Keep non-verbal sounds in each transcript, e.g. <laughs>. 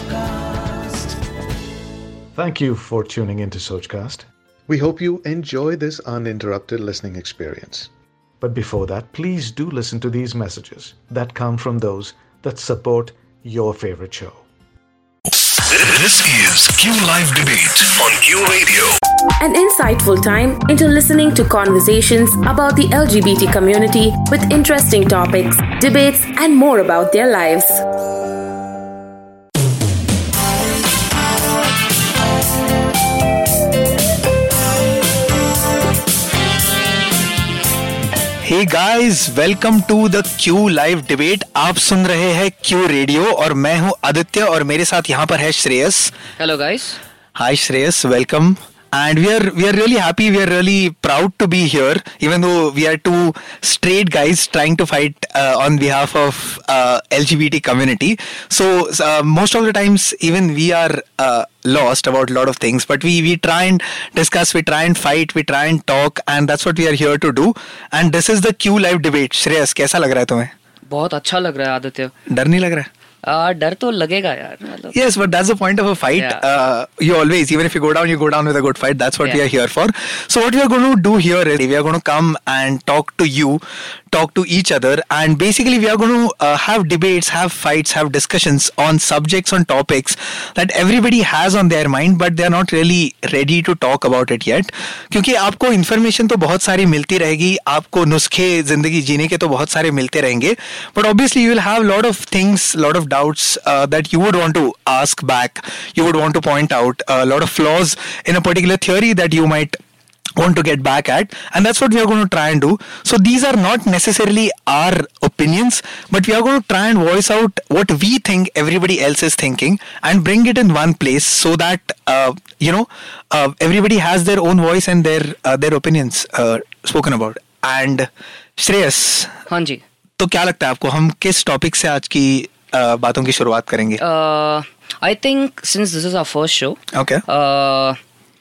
Sochcast. Thank you for tuning into Sochcast. We hope you enjoy this uninterrupted listening experience. But before that, please do listen to these messages that come from those that support your favorite show. This is Q Live Debate on Q Radio. An insightful time into listening to conversations about the LGBT community with interesting topics, debates, and more about their lives. Hey guys welcome to the Q live debate आप सुन रहे हैं Q radio और मैं हूँ आदित्य और मेरे साथ यहाँ पर है Shreyas. Hello guys hi Shreyas welcome and we are we are really happy we are really proud to be here even though we are two straight guys trying to fight uh, on behalf of uh, lgbt community so uh, most of the times even we are uh, lost about a lot of things but we we try and discuss we try and fight we try and talk and that's what we are here to do and this is the q live debate shreyas कैसा लग रहा है तुम्हें बहुत अच्छा लग रहा है आदित्य डर नहीं लग रहा है आ, डर तो लगेगा यार मतलब। Yes but that's the point of a fight you always even if you go down you go down with a good fight that's what we are here for so what we are going to do here is we are going to come and talk to you talk to you, talk to each other, and basically, we are going to uh, have debates, have fights, have discussions on subjects, on topics that everybody has on their mind, but they are not really ready to talk about it yet. क्योंकि आपको information तो बहुत सारी मिलती रहेगी आपको नुस्खे जिंदगी जीने के तो बहुत सारे मिलते रहेंगे but obviously you will have lot of things lot of doubts uh, that you would want to ask back you would want to point out a lot of flaws in a particular theory that you might want to get back at and that's what we are going to try and do so these are not necessarily our opinions but we are going to try and voice out what we think everybody else is thinking and bring it in one place so that uh, you know uh, everybody has their own voice and their uh, their opinions uh, spoken about and shreyas हाँ जी तो क्या लगता है आपको हम किस topic से आज की अ, बातों की शुरुआत करेंगे I think since this is our first show okay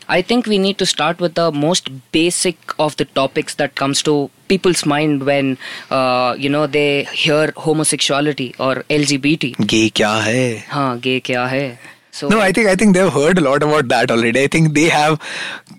I think we need to start with the most basic of the topics that comes to people's mind when uh, you know they hear homosexuality or LGBT. Gay kya hai? Haan, gay kya hai? So no, I think I think they've heard a lot about that already. I think they have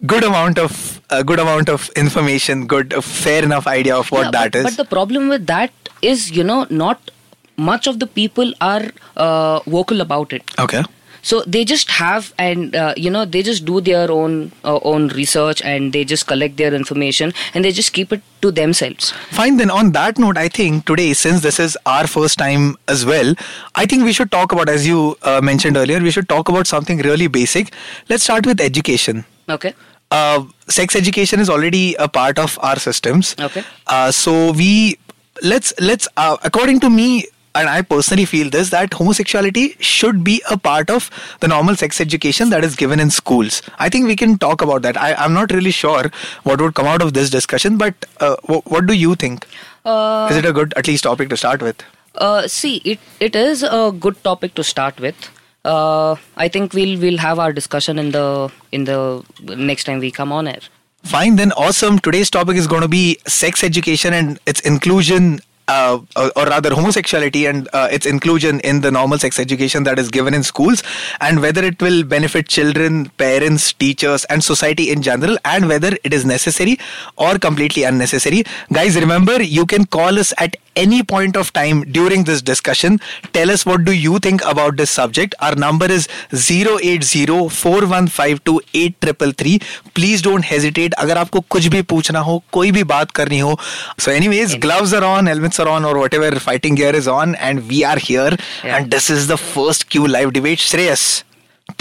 good amount of a uh, good amount of information, good uh, fair enough idea of what yeah, that but, is. But the problem with that is, you know, not much of the people are uh, vocal about it. Okay. So they just have, and uh, you know, they just do their own uh, own research, and they just collect their information, and they just keep it to themselves. Fine, then on that note, I think today, since this is our first time as well, I think we should talk about, as you uh, mentioned earlier, we should talk about something really basic. Let's start with education. Okay. uh, sex education is already a part of our systems. Okay. Uh, so we let's let's uh, according to me and I personally feel this that homosexuality should be a part of the normal sex education that is given in schools. I think we can talk about that. I, I'm not really sure what would come out of this discussion, but uh, wh- what do you think? Uh, is it a good at least topic to start with? Uh, see, it it is a good topic to start with. Uh, I think we'll we'll have our discussion in the in the next time we come on air. Fine, then awesome. Today's topic is going to be sex education and its inclusion, uh, or, rather, homosexuality and uh, its inclusion in the normal sex education that is given in schools, and whether it will benefit children, parents, teachers, and society in general, and whether it is necessary or completely unnecessary. Guys, remember you can call us at any point of time during this discussion. Tell us what do you think about this subject. Our number is 080-4152-8333. Please don't hesitate. अगर आपको कुछ भी पूछना हो कोई भी बात करनी हो so anyways gloves are on helmets are on or whatever fighting gear is on and we are here Yeah. and this is the first Q live debate Shreyas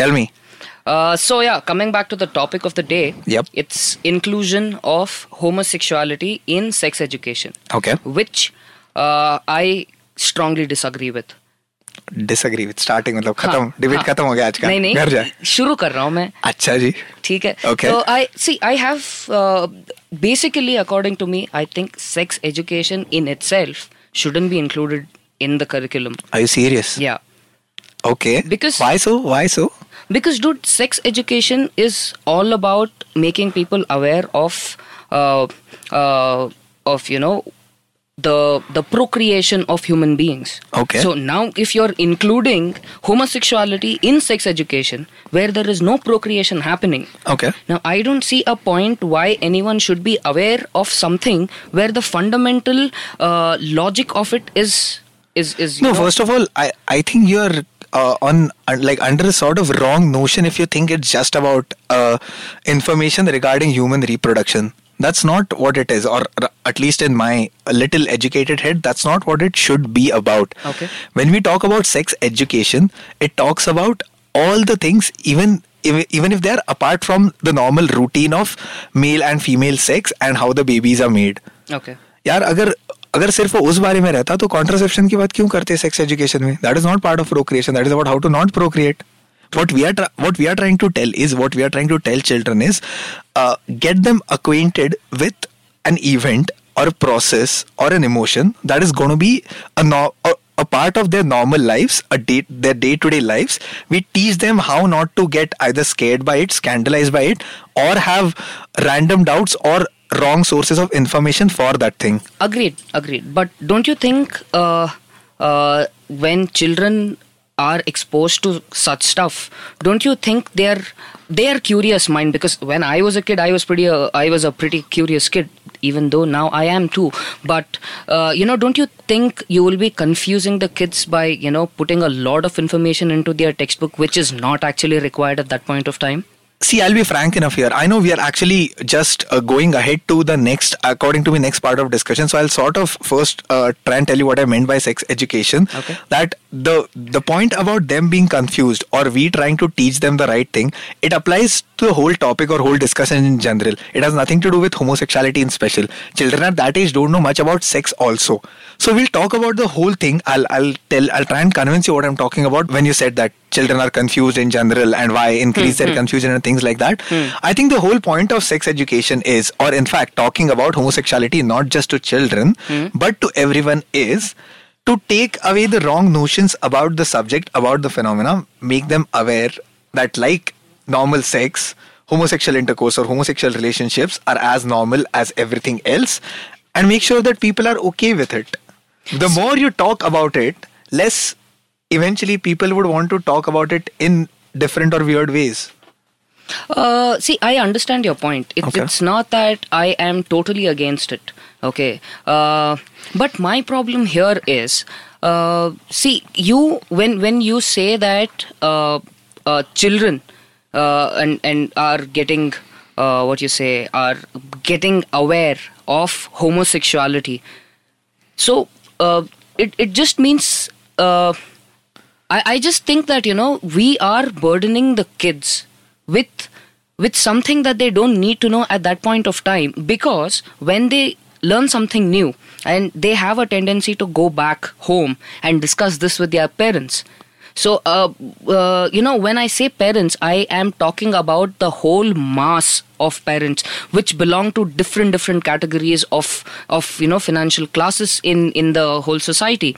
tell me Uh, so yeah, coming back to the topic of the day. Yep. It's inclusion of homosexuality in sex education, okay which uh, I strongly disagree with. disagree with starting मतलब खत्म हाँ, debate हाँ. खत्म हो गया आज का नहीं नहीं घर जाए शुरू कर रहा हूँ मैं अच्छा जी ठीक है Okay. so i see i have uh, basically according to me i think sex education in itself shouldn't be included in the curriculum are you serious yeah okay Because- why so why so because dude sex education is all about making people aware of uh, uh, of you know the the procreation of human beings. Okay. So now, if you're including homosexuality in sex education, where there is no procreation happening, Okay. now I don't see a point why anyone should be aware of something where the fundamental uh, logic of it is is is. No, know- first of all, I, I think you're uh, on uh, like under a sort of wrong notion if you think it's just about uh, information regarding human reproduction That's not what it is, or r- at least in my little educated head, that's not what it should be about. Okay. When we talk about sex education, it talks about all the things, even if, even if they're apart from the normal routine of male and female sex and how the babies are made. Okay. यार अगर अगर सिर्फ वो उस बारे में रहता तो कॉन्ट्रासेप्शन की बात क्यों करते सेक्स एजुकेशन में that is not part of procreation that is about how to not procreate what we are what we are trying to tell is what we are trying to tell children is uh, get them acquainted with an event or a process or an emotion that is going to be a, no- a, a part of their normal lives a day their day-to-day lives we teach them how not to get either scared by it scandalized by it or have random doubts or wrong sources of information for that thing Agreed, agreed. But don't you think uh, uh, when children are exposed to such stuff, don't you think they're they are curious mind? Because when I was a kid, I was pretty uh, I was a pretty curious kid. Even though now I am too, but uh, you know, don't you think you will be confusing the kids by you know putting a lot of information into their textbook, which is not actually required at that point of time? See, I'll be frank enough here. I know we are actually just uh, going ahead to the next, according to me, next part of discussion. So I'll sort of first uh, try and tell you what I meant by sex education. Okay. That the the point about them being confused or we trying to teach them the right thing, it applies to the whole topic or whole discussion in general. It has nothing to do with homosexuality in special. Children at that age don't know much about sex also. So we'll talk about the whole thing. I'll I'll tell I'll try and convince you what I'm talking about when you said that children are confused in general and why increase their hmm, hmm. confusion and things like that. Hmm. I think the whole point of sex education is, or in fact, talking about homosexuality not just to children but to everyone is to take away the wrong notions about the subject, about the phenomena, make them aware that, like normal sex, homosexual intercourse or homosexual relationships are as normal as everything else, and make sure that people are okay with it. The more you talk about it, less eventually people would want to talk about it in different or weird ways. Uh, see, I understand your point. It's, Okay. it's not that I am totally against it. Okay. Uh, but my problem here is, uh, see, you when when you say that uh, uh, children uh, and and are getting uh, what you say are getting aware of homosexuality. So uh, it it just means. I, I just think that you know we are burdening the kids with with something that they don't need to know at that point of time. Because when they learn something new and they have a tendency to go back home and discuss this with their parents. So uh, uh, you know when i say parents i am talking about the whole mass of parents which belong to different different categories of of you know financial classes in in the whole society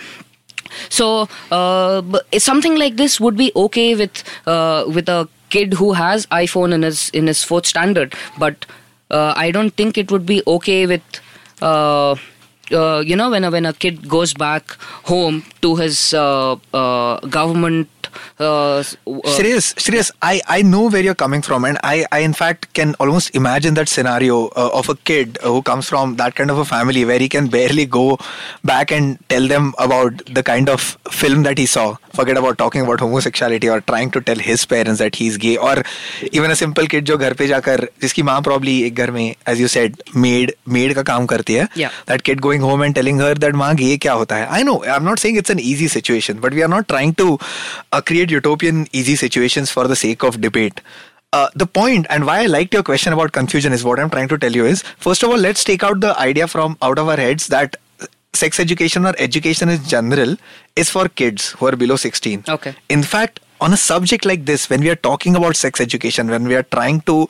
so uh, something like this would be okay with uh, with a kid who has iphone in his in his fourth standard but uh, i don't think it would be okay with uh, uh, you know when a, when a kid goes back home to his uh, uh, government uh, s- uh, Shreyas, Shreyas, I, I know where you're coming from, and I, I in fact can almost imagine that scenario uh, of a kid who comes from that kind of a family where he can barely go back and tell them about the kind of film that he saw. Forget about talking about homosexuality or trying to tell his parents that he's gay, or even a simple kid जो घर पे जाकर जिसकी माँ probably एक घर में as you said maid maid का काम करती है. Yeah. That kid home and telling her that Maag, ye kya hota hai? I know, I'm not saying it's an easy situation, but we are not trying to uh, create utopian easy situations for the sake of debate. Uh, the point and why I liked your question about confusion is what I'm trying to tell you is first of all, let's take out the idea from out of our heads that uh, sex education or education in general is for kids who are below 16. Okay. In fact, on a subject like this, when we are talking about sex education, when we are trying to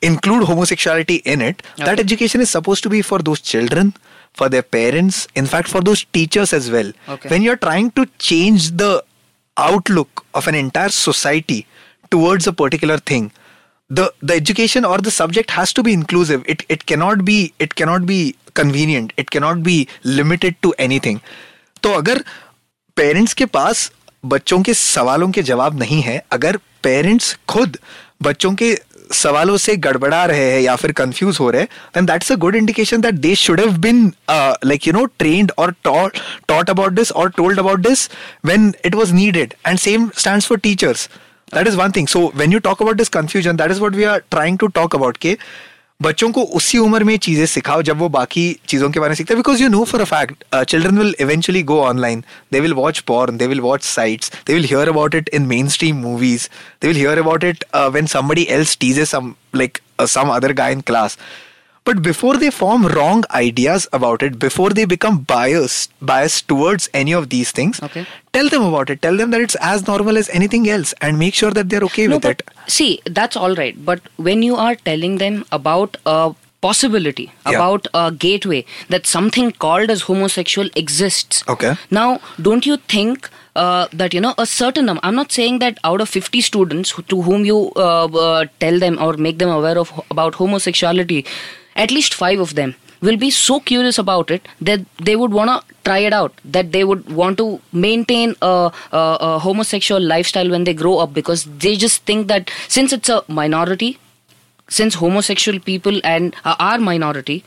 include homosexuality in it, okay. that education is supposed to be for those children for their parents, in fact, for those teachers as well. Okay. When you're trying to change the outlook of an entire society towards a particular thing, the the education or the subject has to be inclusive it it cannot be it cannot be convenient it cannot be limited to anything तो अगर parents के पास बच्चों के सवालों के जवाब नहीं है अगर पेरेंट्स खुद बच्चों के सवालों से गड़बड़ा रहे हैं या फिर कंफ्यूज हो रहे हैं that's a good indication that they should have been like you know trained और टॉट अबाउट दिस और told about this when it was needed and same stands for teachers that is one thing so when you talk about this confusion that is what we are trying to talk about के बच्चों को उसी उम्र में चीज़ें सिखाओ जब वो बाकी चीज़ों के बारे में सीखते हैं। Because you know for a fact children will eventually go online they will watch porn they will watch sites they will hear about it in main stream movies they will hear about it when somebody else teases some like some other guy in class but before they form wrong ideas about it, before they become biased, biased towards any of these things, Okay. tell them about it. Tell them that it's as normal as anything else, and make sure that they're okay no, with it. see, that's all right. But when you are telling them about a possibility, Yeah. about a gateway, that something called as homosexual exists. Okay. Now, don't you think uh, that you know a certain number? I'm not saying that out of 50 students to whom you uh, uh, tell them or make them aware of about homosexuality, at least five of them will be so curious about it that they would want to try it out that they would want to maintain a, a, a homosexual lifestyle when they grow up because they just think that since it's a minority since homosexual people and uh, are minority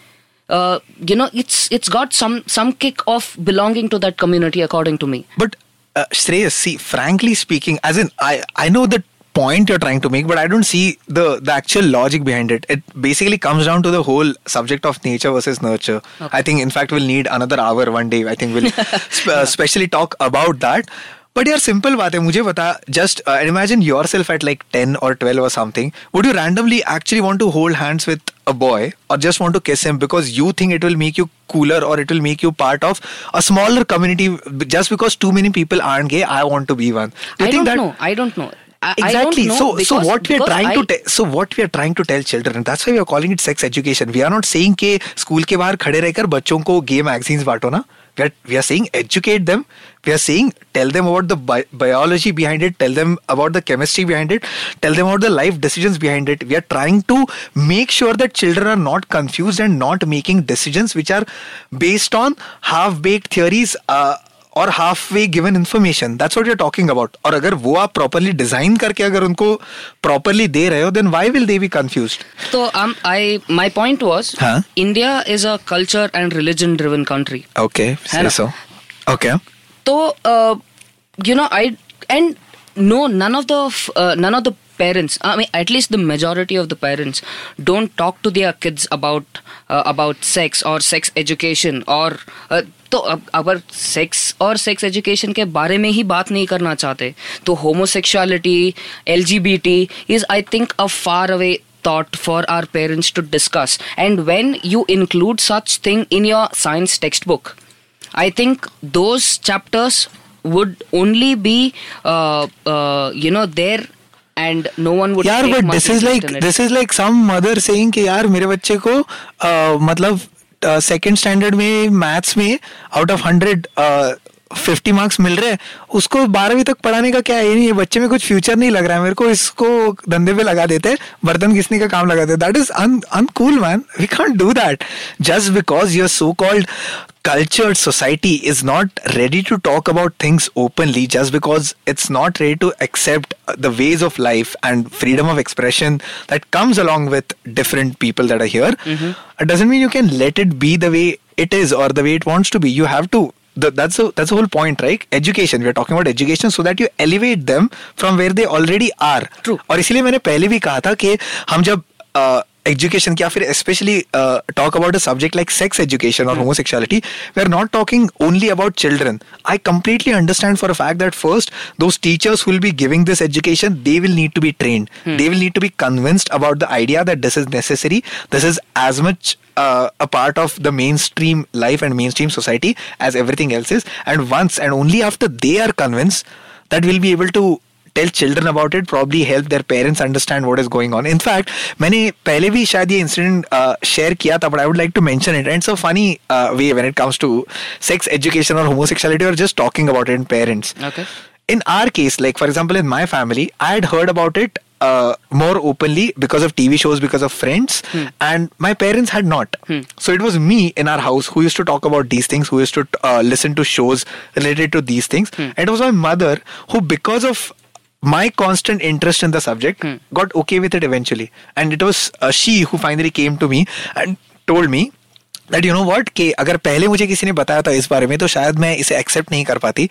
uh, you know it's it's got some some kick of belonging to that community according to me. But uh, Shreyas, see, frankly speaking, as in, I I know the point you're trying to make, but I don't see the the actual logic behind it. It basically comes down to the whole subject of nature versus nurture. I think, in fact, we'll need another hour one day. I think we'll <laughs> sp- uh, specially talk about that. But यार simple बात है मुझे बता just uh, imagine yourself at like 10 or 12 or something would you randomly actually want to hold hands with a boy or just want to kiss him because you think it will make you cooler or it will make you part of a smaller community just because too many people aren't gay I want to be one do you i think don't that know I know I, exactly don't know so so what we are because trying to I- te- so what we are trying to tell children that's why we are calling it sex education we are not saying कि school के बाहर खड़े रहकर बच्चों को गे magazines बांटो ना we are, we are saying educate them we are saying tell them about the bi- biology behind it tell them about the chemistry behind it tell them about the life decisions behind it we are trying to make sure that children are not confused and not making decisions which are based on half baked theories uh, और half way given information that's what you're talking about और अगर वो आप properly design करके अगर उनको properly दे रहे हो then why will they be confuse तो I my point was India is a culture and religion driven country okay okay तो you know I and no none of the none of the parents i mean at least the majority of the parents don't talk to their kids about uh, about sex or sex education or uh, तो अब अगर sex और sex education के बारे में ही बात नहीं करना चाहते तो homosexuality L G is I think a far away thought for our parents to discuss and when you include such thing in your science text book I think those chapters would only be you know there and no one would यार but this is like this is like some mother saying कि यार मेरे बच्चे को uh, मतलब second standard में maths में out of hundred fifty marks मिल रहे हैं उसको बारहवीं तक पढ़ाने का क्या है? ये बच्चे में कुछ फ्यूचर नहीं लग रहा है। मेरे को इसको धंधे पे लगा देते बर्तन घिसने का काम लगा देते that is uncool man we can't do that just because you're so called cultured society is not ready to talk about things openly just because it's not ready to accept the ways of life and freedom of expression that comes along with different people that are here doesn't mean you can let it be the way it is और the way it wants to be you have to the, that's the that's the whole point right education we are talking about education so that you elevate them from where they already are True. और इसीलिए मैंने पहले भी कहा था कि हम जब एजुकेशन या फिर specially talk about a subject like sex education और homosexuality we are not talking only about children i completely understand for a fact that first those teachers who will be giving this education they will need to be trained they will need to be convinced about the idea that this is necessary this is as much uh, a part of the mainstream life and mainstream society as everything else is and once and only after they are convinced that we'll be able to tell children about it probably help their parents understand what is going on in fact मैंने पहले भी शायद ये incident share किया था but I would like to mention it and it's a funny uh, way when it comes to sex education or homosexuality or just talking about it in parents Okay. in our case like for example in my family I had heard about it uh, more openly because of TV shows, because of friends, and my parents had not. So it was me in our house who used to talk about these things, who used to uh, listen to shows related to these things. And it was my mother who, because of my constant interest in the subject, hmm. got okay with it eventually. And it was uh, she who finally came to me and told me that you know what कि अगर पहले मुझे किसी ने बताया था इस बारे में तो शायद मैं इसे एक्सेप्ट नहीं कर पाती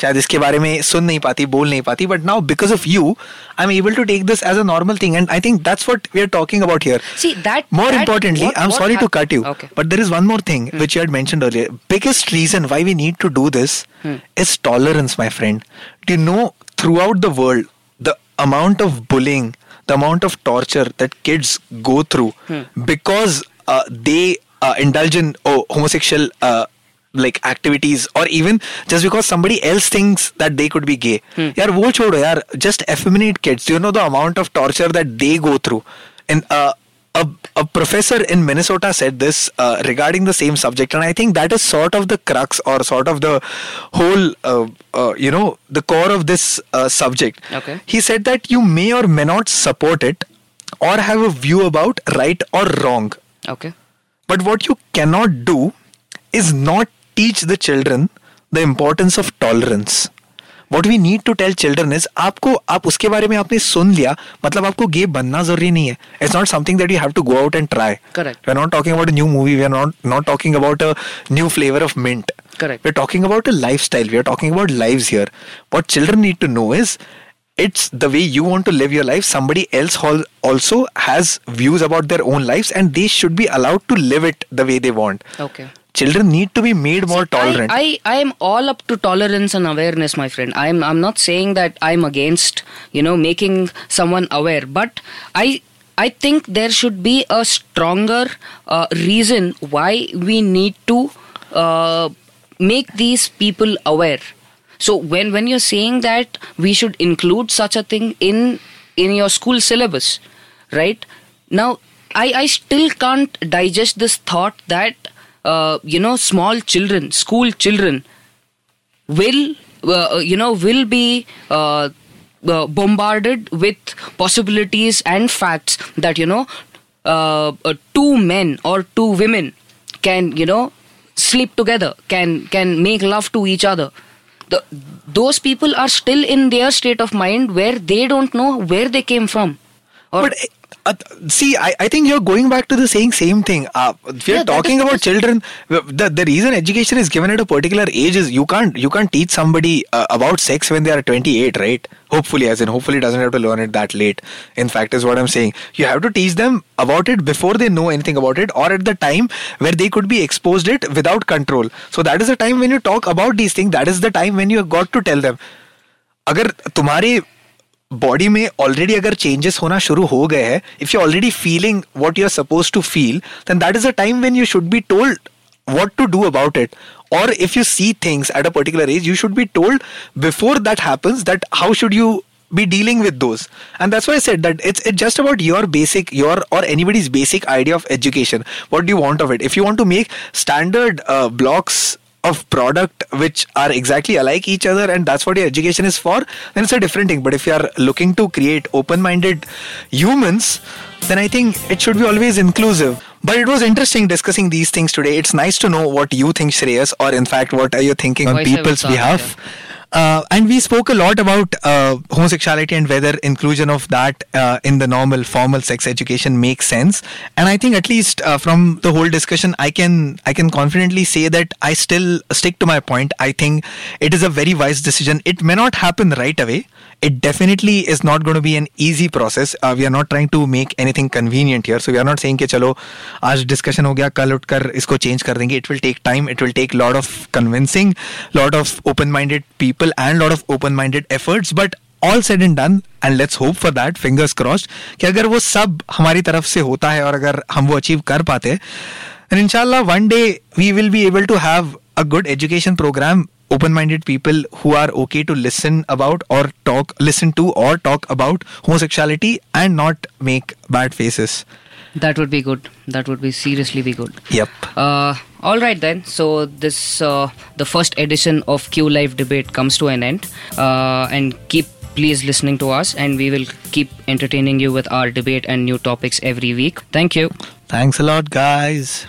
शायद इसके बारे में सुन नहीं पाती बोल नहीं पाती but now because of you I am able to take this as a normal thing and I think that's what we are talking about here See, that- more that- importantly what- i'm what sorry to hap- cut you Okay. but there is one more thing which you had mentioned earlier biggest reason why we need to do this is tolerance my friend do you know throughout the world the amount of bullying the amount of torture that kids go through because uh, they uh, indulge in oh, homosexual uh, like activities or even just because somebody else thinks that they could be gay hmm. yaar wo chodo yaar just effeminate kids you know the amount of torture that they go through and uh, a, a professor in Minnesota said this uh, regarding the same subject, and I think that is sort of the crux or sort of the whole, uh, uh, you know, the core of this uh, subject. Okay. He said that you may or may not support it or have a view about right or wrong. Okay. But what you cannot do is not teach the children the importance of tolerance. What we need to tell children is आपको आप उसके बारे में आपने सुन लिया मतलब आपको गे बनना जरूरी नहीं है it's not something that you have to go out and try Correct. We are not talking about a new movie we are not not talking about a new flavour of mint Correct. we're talking about a lifestyle we are talking about lives here what children need to know is it's the way you want to live your life somebody else hol- also has views about their own lives and they should be allowed to live it the way they want Okay. children need to be made more tolerant I, I, I am all up to tolerance and awareness, my friend. I'm I'm not saying that I'm against, you know, making someone aware, but I I think there should be a stronger uh, reason why we need to uh, make these people aware. So when when you're saying that we should include such a thing in in your school syllabus, right? Now I I still can't digest this thought that uh, you know small children, school children, will uh, you know will be uh, uh, bombarded with possibilities and facts that you know uh, uh, two men or two women can you know sleep together can can make love to each other. The, those people are still in their state of mind where they don't know where they came from. Or but uh, see I, I think you're going back to the saying same thing uh, we're Yeah, that talking is- about children the, the reason education is given at a particular age is you can't you can't teach somebody uh, about sex when they are 28 right hopefully as in hopefully doesn't have to learn it that late in fact is what i'm saying you have to teach them about it before they know anything about it or at the time where they could be exposed it without control so that is the time when you talk about these things that is the time when you have got to tell them अगर तुम्हारे body में already अगर changes होना शुरू हो गए हैं if you already feeling what you are suppose to feel then that is a time when you should be told what to do about it or if you see things at a particular age you should be told before that happens that how should you be dealing with those and that's why i said that it's it's just about your basic your or anybody's basic idea of education what do you want of it if you want to make standard uh, blocks of product which are exactly alike each other and that's what your education is for then it's a different thing. But if you are looking to create open-minded humans then i think it should be always inclusive. But it was interesting discussing these things today. It's nice to know what you think shreyas or in fact what are you thinking on people's behalf uh, and we spoke a lot about uh, homosexuality and whether inclusion of that uh, in the normal formal sex education makes sense and i think at least uh, from the whole discussion i can i can confidently say that i still stick to my point i think it is a very wise decision it may not happen right away it definitely is not going to be an easy process uh, we are not trying to make anything convenient here so we are not saying कि चलो आज discussion हो गया कल उठकर इसको change कर देंगे it will take time it will take lot of convincing lot of open minded people and lot of open minded efforts but all said and done and let's hope for that fingers crossed कि अगर वो सब हमारी तरफ से होता है और अगर हम वो अचीव कर पाते and inshallah one day we will be able to have a good education program open minded people who are okay to listen about or talk listen to or talk about homosexuality and not make bad faces that would be good that would be seriously be good yep Uh, all right then. So this uh, the first edition of Q Live debate comes to an end, uh, and keep please listening to us, and we will keep entertaining you with our debate and new topics every week. Thank you. Thanks a lot, guys.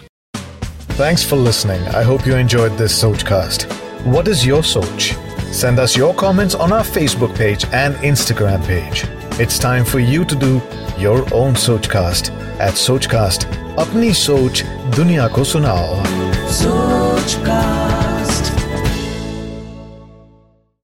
Thanks for listening. I hope you enjoyed this Sochcast. What is your Soch? Send us your comments on our Facebook page and Instagram page. It's time for you to do your own Sochcast at Sochcast. अपनी सोच दुनिया को सुनाओ Сучка.